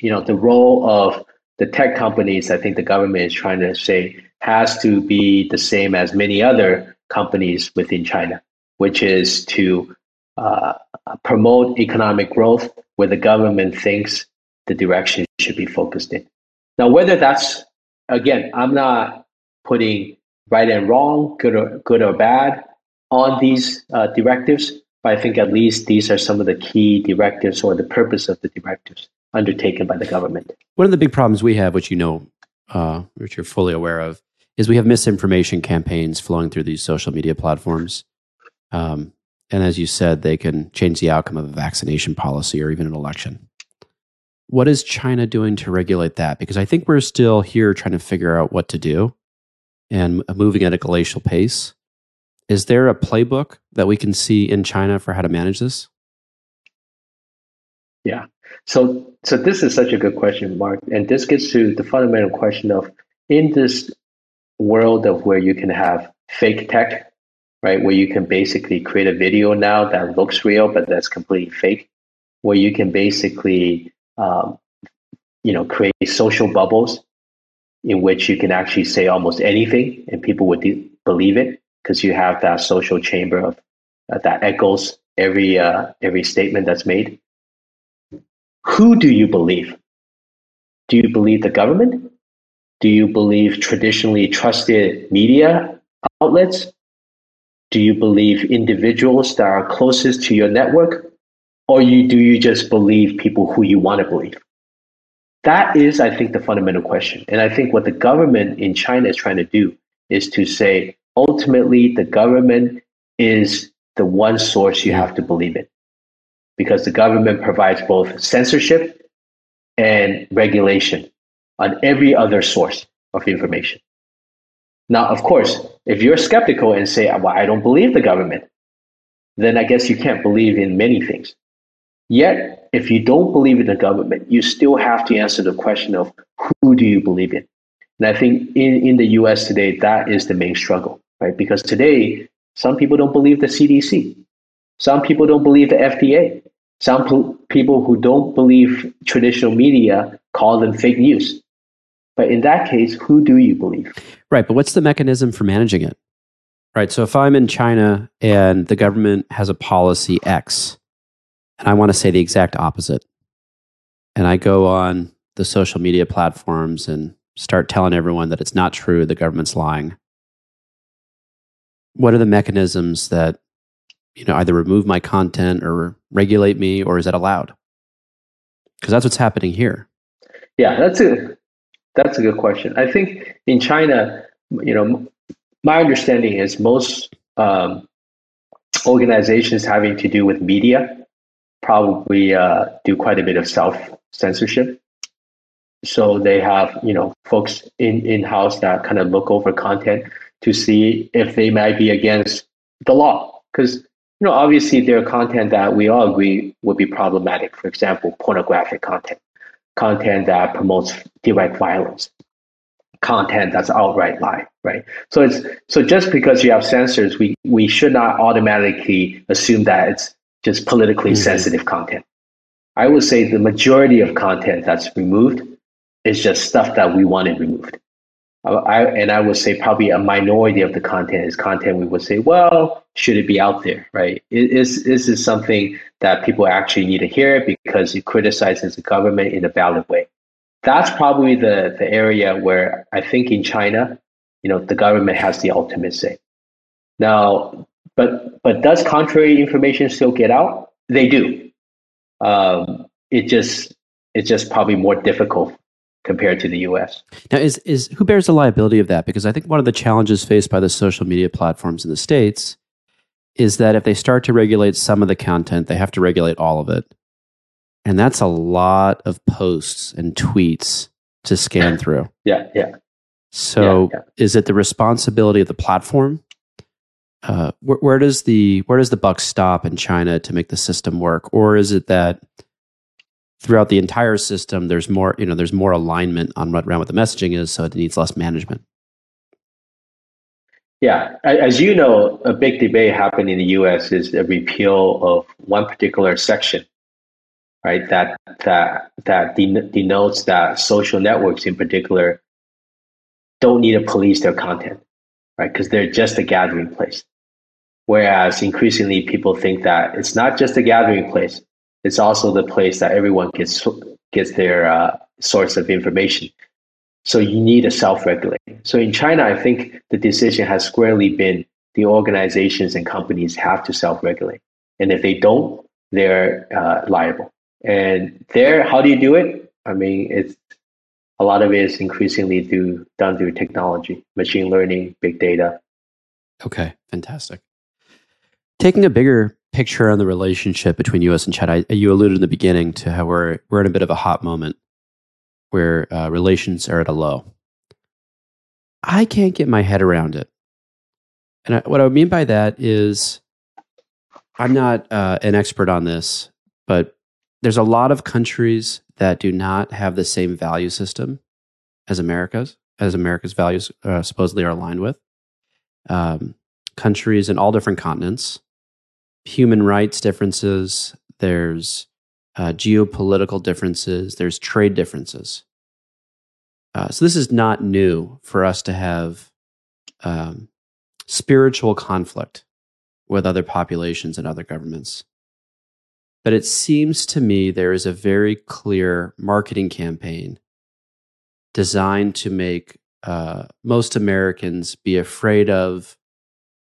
you know, the role of the tech companies, I think the government is trying to say has to be the same as many other companies within China, which is to uh, promote economic growth where the government thinks the direction should be focused in. Now, whether that's, again, I'm not putting right and wrong, good or, good or bad on these uh, directives, but I think at least these are some of the key directives or the purpose of the directives undertaken by the government. One of the big problems we have, which you know, uh, which you're fully aware of, is we have misinformation campaigns flowing through these social media platforms. Um, and as you said, they can change the outcome of a vaccination policy or even an election. What is China doing to regulate that? Because I think we're still here trying to figure out what to do and moving at a glacial pace. Is there a playbook that we can see in China for how to manage this? Yeah. So, so this is such a good question, Mark, and this gets to the fundamental question of in this world of where you can have fake tech, right, where you can basically create a video now that looks real but that's completely fake, where you can basically, um, you know, create social bubbles in which you can actually say almost anything and people would de- believe it because you have that social chamber of uh, that echoes every uh, every statement that's made who do you believe? Do you believe the government? Do you believe traditionally trusted media outlets? Do you believe individuals that are closest to your network? Or you, do you just believe people who you want to believe? That is, I think, the fundamental question. And I think what the government in China is trying to do is to say ultimately the government is the one source you have to believe in because the government provides both censorship and regulation on every other source of information. Now, of course, if you're skeptical and say, well, I don't believe the government, then I guess you can't believe in many things. Yet, if you don't believe in the government, you still have to answer the question of who do you believe in? And I think in, in the US today, that is the main struggle, right? Because today, some people don't believe the CDC. Some people don't believe the FDA. Some people who don't believe traditional media call them fake news. But in that case, who do you believe? Right. But what's the mechanism for managing it? Right. So if I'm in China and the government has a policy X, and I want to say the exact opposite, and I go on the social media platforms and start telling everyone that it's not true, the government's lying. What are the mechanisms that you know, either remove my content or regulate me, or is that allowed? Because that's what's happening here. Yeah, that's a that's a good question. I think in China, you know, my understanding is most um, organizations having to do with media probably uh, do quite a bit of self censorship. So they have you know folks in in house that kind of look over content to see if they might be against the law because you know obviously there are content that we all agree would be problematic. For example, pornographic content, content that promotes direct violence, content that's outright lie, right? So it's so just because you have censors, we we should not automatically assume that it's just politically mm-hmm. sensitive content. I would say the majority of content that's removed is just stuff that we wanted removed. I, and I would say probably a minority of the content is content we would say, well, should it be out there, right? Is, is this something that people actually need to hear because it criticizes the government in a valid way? That's probably the, the area where I think in China, you know, the government has the ultimate say. Now, but but does contrary information still get out? They do. Um, it just it's just probably more difficult compared to the U.S. Now, is is who bears the liability of that? Because I think one of the challenges faced by the social media platforms in the states is that if they start to regulate some of the content, they have to regulate all of it, and that's a lot of posts and tweets to scan through. Yeah, yeah. So, yeah, yeah. is it the responsibility of the platform uh, where, where, does the where does the buck stop in China to make the system work, or is it that throughout the entire system there's more you know there's more alignment on what around what the messaging is, so it needs less management? Yeah, as you know, a big debate happening in the U.S. is the repeal of one particular section, right? That that that denotes that social networks, in particular, don't need to police their content right? Because they're just a gathering place. Whereas increasingly people think that it's not just a gathering place, it's also the place that everyone gets gets their uh, source of information. So you need to self-regulate. So in China, I think the decision has squarely been the organizations and companies have to self-regulate, and if they don't, they're uh, liable. And there, how do you do it? I mean, it's a lot of it is increasingly through, done through technology, machine learning, big data. Okay, fantastic. Taking a bigger picture on the relationship between U.S. and China, you alluded in the beginning to how we're we're in a bit of a hot moment where uh, relations are at a low. I can't get my head around it, and I, what I mean by that is, I'm not uh, an expert on this, but there's a lot of countries that do not have the same value system as America's, as America's values uh, supposedly are aligned with. Um, countries in all different continents, human rights differences, there's uh, geopolitical differences, there's trade differences. Uh, so this is not new for us to have um, spiritual conflict with other populations and other governments. But it seems to me there is a very clear marketing campaign designed to make uh, most Americans be afraid of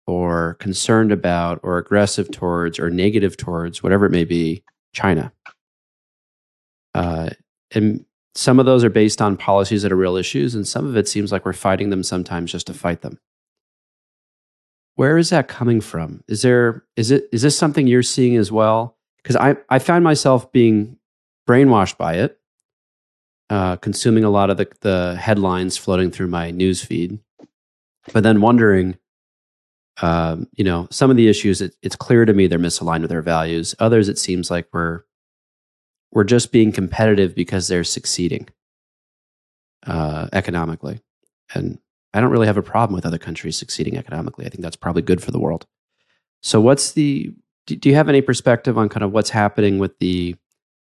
or concerned about or aggressive towards or negative towards, whatever it may be, China. Uh, and some of those are based on policies that are real issues, and some of it seems like we're fighting them sometimes just to fight them. Where is that coming from? Is there is it is this something you're seeing as well? because I, I found myself being brainwashed by it, uh, consuming a lot of the, the headlines floating through my news feed, but then wondering, um, you know, some of the issues, it, it's clear to me they're misaligned with their values. Others, it seems like we're, we're just being competitive because they're succeeding uh, economically. And I don't really have a problem with other countries succeeding economically. I think that's probably good for the world. So, what's the do, you have any perspective on kind of what's happening with the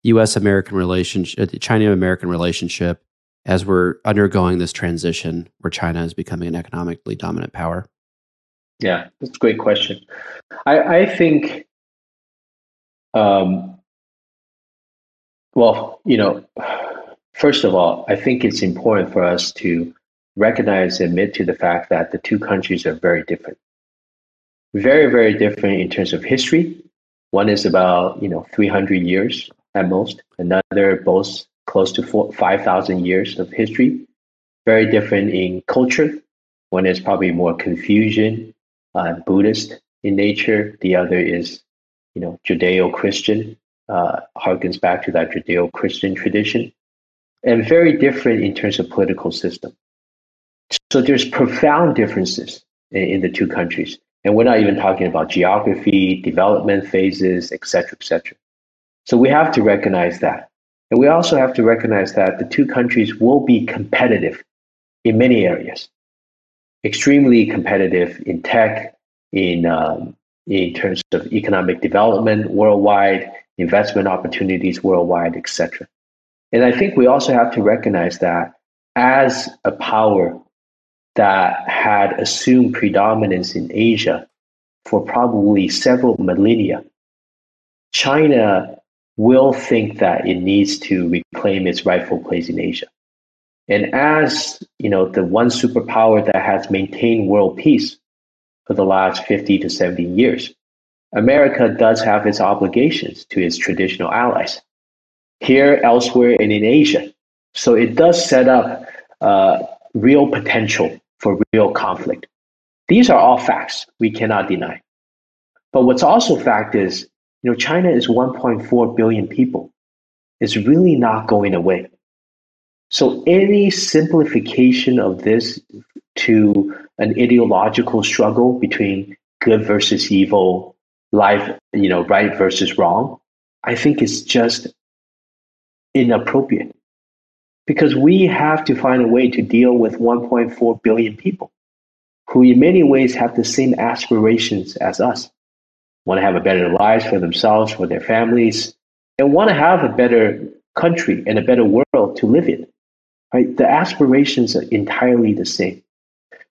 U.S. American relationship, uh, China American relationship, as we're undergoing this transition where China is becoming an economically dominant power? Yeah, that's a great question. I, I think, um, well, you know, first of all, I think it's important for us to recognize and admit to the fact that the two countries are very different. very, very different in terms of history. One is about, you know, 300 years at most. Another boasts close to 5,000 years of history. Very different in culture. One is probably more Confucian, uh, Buddhist in nature. The other is, you know, Judeo-Christian, uh, harkens back to that Judeo-Christian tradition, and very different in terms of political system. So there's profound differences in, in the two countries. And we're not even talking about geography, development phases, et cetera, et cetera. So we have to recognize that. And we also have to recognize that the two countries will be competitive in many areas, extremely competitive in tech, in, um, in terms of economic development worldwide, investment opportunities worldwide, etc. And I think we also have to recognize that as a power that had assumed predominance in Asia for probably several millennia, China will think that it needs to reclaim its rightful place in Asia. And as you know, the one superpower that has maintained world peace for the last 50 to 70 years, America does have its obligations to its traditional allies here, elsewhere, and in Asia. So it does set up uh, real potential for real conflict. These are all facts we cannot deny. But what's also fact is, you know, China is 1.4 billion people. It's really not going away. So any simplification of this to an ideological struggle between good versus evil, life, you know, right versus wrong, I think is just inappropriate. Because we have to find a way to deal with 1.4 billion people who in many ways have the same aspirations as us. Want to have a better lives for themselves for their families and want to have a better country and a better world to live in right? The aspirations are entirely the same.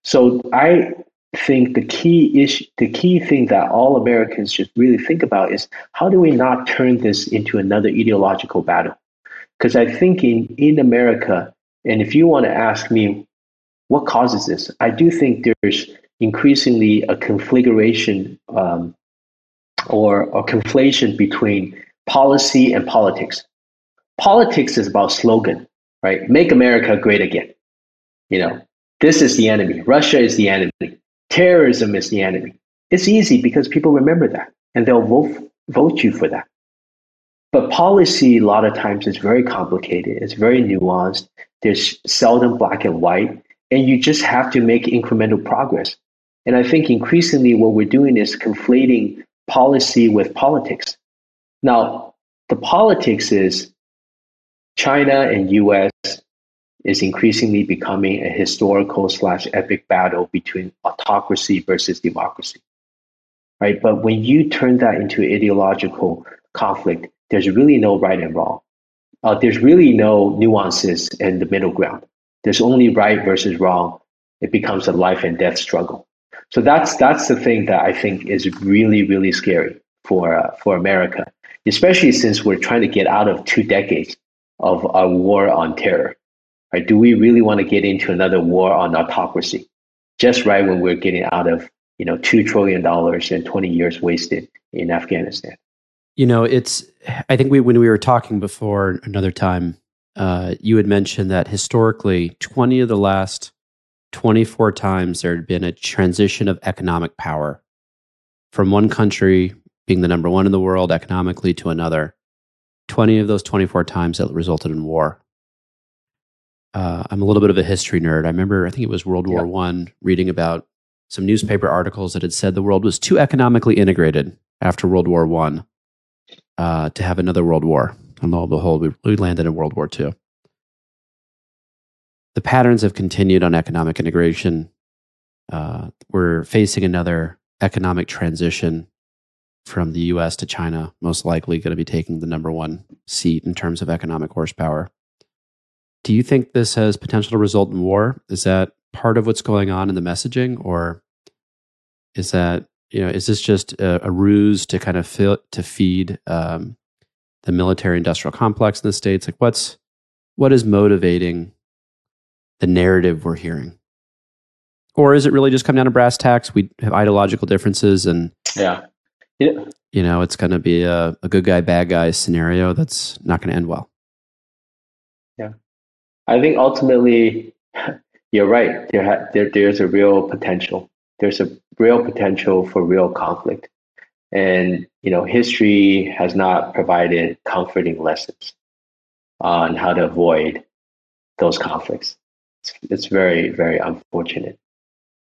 So i think the key issue the key thing that all americans should really think about is how do we not turn this into another ideological battle? Because I think in, in America, and if you want to ask me what causes this, I do think there's increasingly a configuration um, or a conflation between policy and politics. Politics is about slogan, right? Make America great again. You know, this is the enemy. Russia is the enemy. Terrorism is the enemy. It's easy because people remember that and they'll vote, vote you for that. But policy, a lot of times, is very complicated. It's very nuanced. There's seldom black and white, and you just have to make incremental progress. And I think increasingly what we're doing is conflating policy with politics. Now, the politics is China and US is increasingly becoming a historical slash epic battle between autocracy versus democracy. Right? But when you turn that into ideological conflict, there's really no right and wrong. Uh, there's really no nuances in the middle ground. There's only right versus wrong. It becomes a life and death struggle. So that's that's the thing that I think is really really scary for uh, for America, especially since we're trying to get out of two decades of a war on terror. Right? Do we really want to get into another war on autocracy? Just right when we're getting out of you know two trillion dollars and 20 years wasted in Afghanistan. You know, it's, I think we, when we were talking before another time, uh, you had mentioned that historically, 20 of the last 24 times there had been a transition of economic power from one country being the number one in the world economically to another. 20 of those 24 times that resulted in war. Uh, I'm a little bit of a history nerd. I remember, I think it was World War One, reading about some newspaper articles that had said the world was too economically integrated after World War One uh, to have another world war. And lo and behold, we, we landed in World War II. The patterns have continued on economic integration. Uh, we're facing another economic transition from the US to China, most likely going to be taking the number one seat in terms of economic horsepower. Do you think this has potential to result in war? Is that part of what's going on in the messaging, or is that you know, is this just a, a ruse to kind of fill, to feed um, the military industrial complex in the states? Like, what's what is motivating the narrative we're hearing, Or is it really just come down to brass tacks? We have ideological differences, and yeah, yeah. you know, it's going to be a, a good guy, bad guy scenario that's not going to end well. Yeah, I think ultimately, you're right. There, ha- there, there's a real potential. There's a real potential for real conflict, and you know, history has not provided comforting lessons on how to avoid those conflicts. It's, it's very, very unfortunate.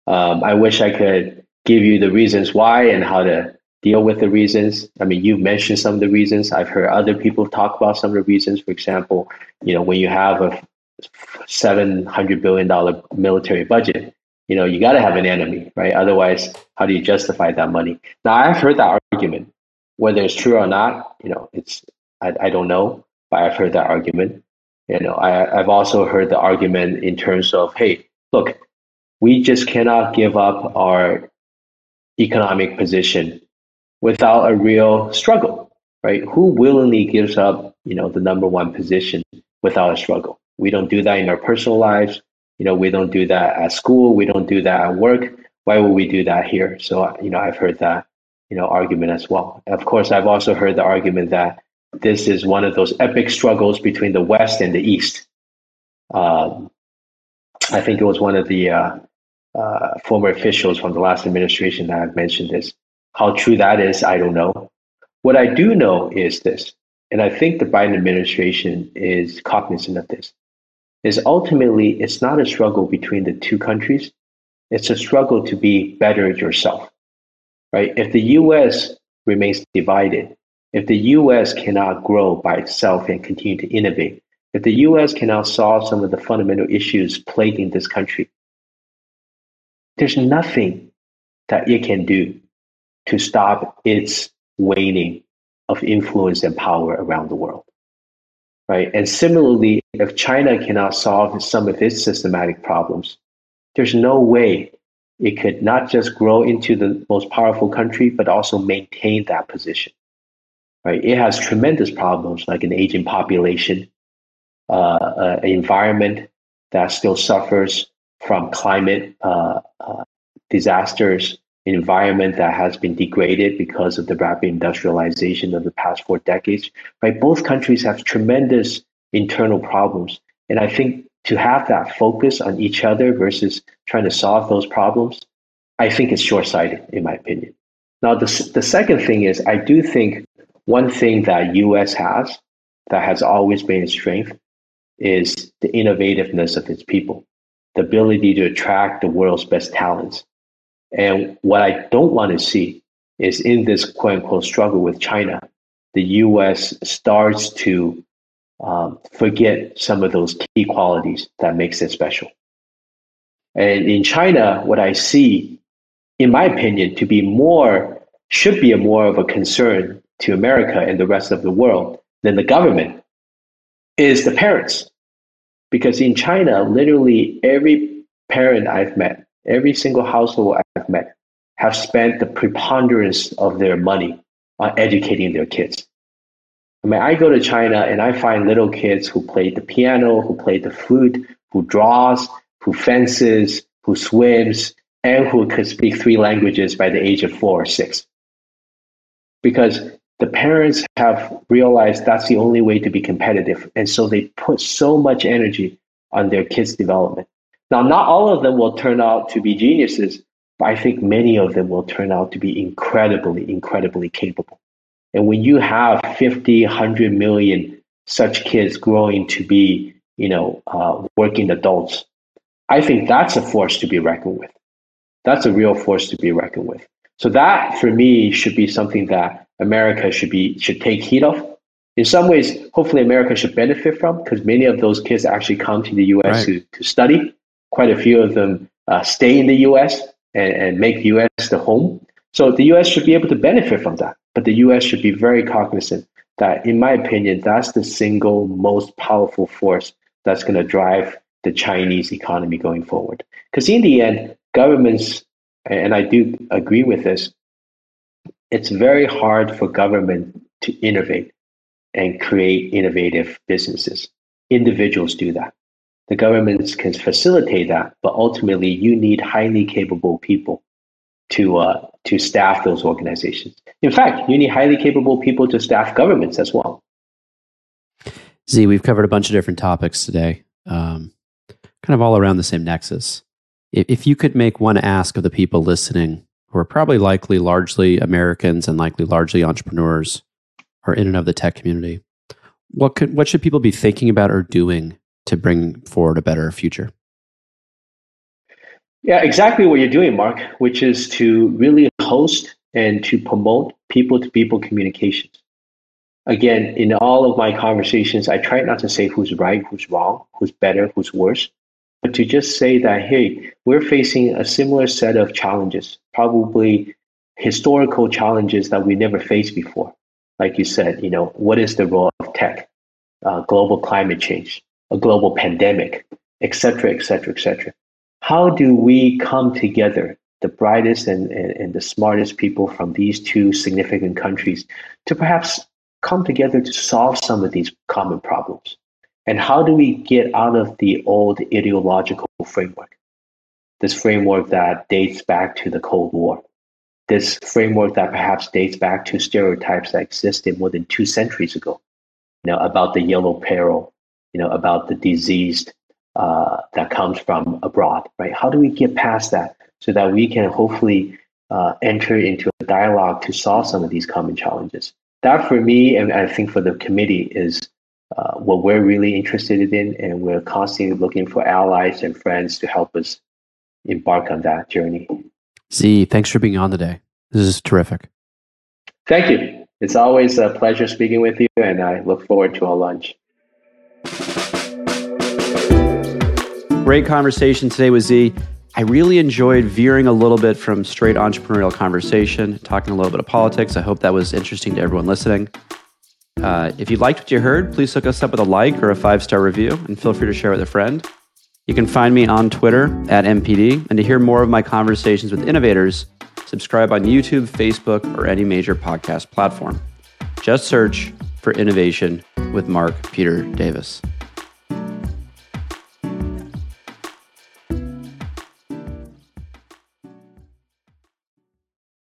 Um, I wish I could give you the reasons why and how to deal with the reasons. I mean, you've mentioned some of the reasons. I've heard other people talk about some of the reasons. For example, you know, when you have a seven hundred billion dollar military budget, you know, you got to have an enemy, right? Otherwise, how do you justify that money? Now, I've heard that argument. Whether it's true or not, you know, it's I, I don't know, but I've heard that argument. You know, I, I've also heard the argument in terms of, hey, look, we just cannot give up our economic position without a real struggle, right? Who willingly gives up, you know, the number one position without a struggle? We don't do that in our personal lives. You know, we don't do that at school. We don't do that at work. Why would we do that here? So, you know, I've heard that, you know, argument as well. Of course, I've also heard the argument that this is one of those epic struggles between the West and the East. Um, I think it was one of the uh, uh, former officials from the last administration that mentioned this. How true that is, I don't know. What I do know is this, and I think the Biden administration is cognizant of this, is ultimately it's not a struggle between the two countries. It's a struggle to be better yourself, right? If the U.S. remains divided, if the US cannot grow by itself and continue to innovate, if the US cannot solve some of the fundamental issues plaguing this country, there's nothing that it can do to stop its waning of influence and power around the world. Right? And similarly, if China cannot solve some of its systematic problems, there's no way it could not just grow into the most powerful country, but also maintain that position right? It has tremendous problems like an aging population, uh, uh, an environment that still suffers from climate uh, uh, disasters, environment that has been degraded because of the rapid industrialization of the past four decades, right? Both countries have tremendous internal problems. And I think to have that focus on each other versus trying to solve those problems, I think it's short sighted, in my opinion. Now, the, the second thing is, I do think one thing that US has that has always been its strength is the innovativeness of its people, the ability to attract the world's best talents. And what I don't want to see is in this quote unquote struggle with China, the US starts to um, forget some of those key qualities that makes it special. And in China, what I see, in my opinion, to be more should be a more of a concern to America and the rest of the world than the government is the parents. Because in China, literally every parent I've met, every single household I've met, have spent the preponderance of their money on educating their kids. I mean, I go to China and I find little kids who play the piano, who play the flute, who draws, who fences, who swims, and who could speak three languages by the age of four or six. Because the parents have realized that's the only way to be competitive. And so they put so much energy on their kids' development. Now, not all of them will turn out to be geniuses, but I think many of them will turn out to be incredibly, incredibly capable. And when you have 50, 100 million such kids growing to be, you know, uh, working adults, I think that's a force to be reckoned with. That's a real force to be reckoned with. So that, for me, should be something that America should be should take heed of. In some ways, hopefully America should benefit from because many of those kids actually come to the U.S. Right. To, to study. Quite a few of them uh, stay in the U.S. And, and make the U.S. the home. So the U.S. should be able to benefit from that. But the U.S. should be very cognizant that, in my opinion, that's the single most powerful force that's going to drive the Chinese economy going forward. Because in the end, governments, and I do agree with this, it's very hard for government to innovate and create innovative businesses. Individuals do that. The governments can facilitate that, but ultimately you need highly capable people to uh, to staff those organizations. In fact, you need highly capable people to staff governments as well. Z, we've covered a bunch of different topics today, um, kind of all around the same nexus. If, if you could make one ask of the people listening, who are probably likely largely Americans and likely largely entrepreneurs, or in and of the tech community, what could what should people be thinking about or doing to bring forward a better future? Yeah, exactly what you're doing, Mark, which is to really host and to promote people to people communications. Again, in all of my conversations, I try not to say who's right, who's wrong, who's better, who's worse, but to just say that, hey, we're facing a similar set of challenges, probably historical challenges that we never faced before. Like you said, you know, what is the role of tech, uh, global climate change, a global pandemic, et cetera, et cetera, et cetera. How do we come together, the brightest and, and, and the smartest people from these two significant countries, to perhaps come together to solve some of these common problems? And how do we get out of the old ideological framework? This framework that dates back to the Cold War. This framework that perhaps dates back to stereotypes that existed more than two centuries ago, you know, about the yellow peril, you know, about the disease uh, that comes from abroad, right? How do we get past that so that we can hopefully uh, enter into a dialogue to solve some of these common challenges? That, for me, and I think for the committee, is uh, what we're really interested in, and we're constantly looking for allies and friends to help us embark on that journey. Z, thanks for being on today. This is terrific. Thank you. It's always a pleasure speaking with you, and I look forward to our lunch. Great conversation today with Z. I really enjoyed veering a little bit from straight entrepreneurial conversation, talking a little bit of politics. I hope that was interesting to everyone listening. Uh, if you liked what you heard, please hook us up with a like or a five star review and feel free to share with a friend. You can find me on Twitter at MPD. And to hear more of my conversations with innovators, subscribe on YouTube, Facebook, or any major podcast platform. Just search for Innovation with Mark Peter Davis.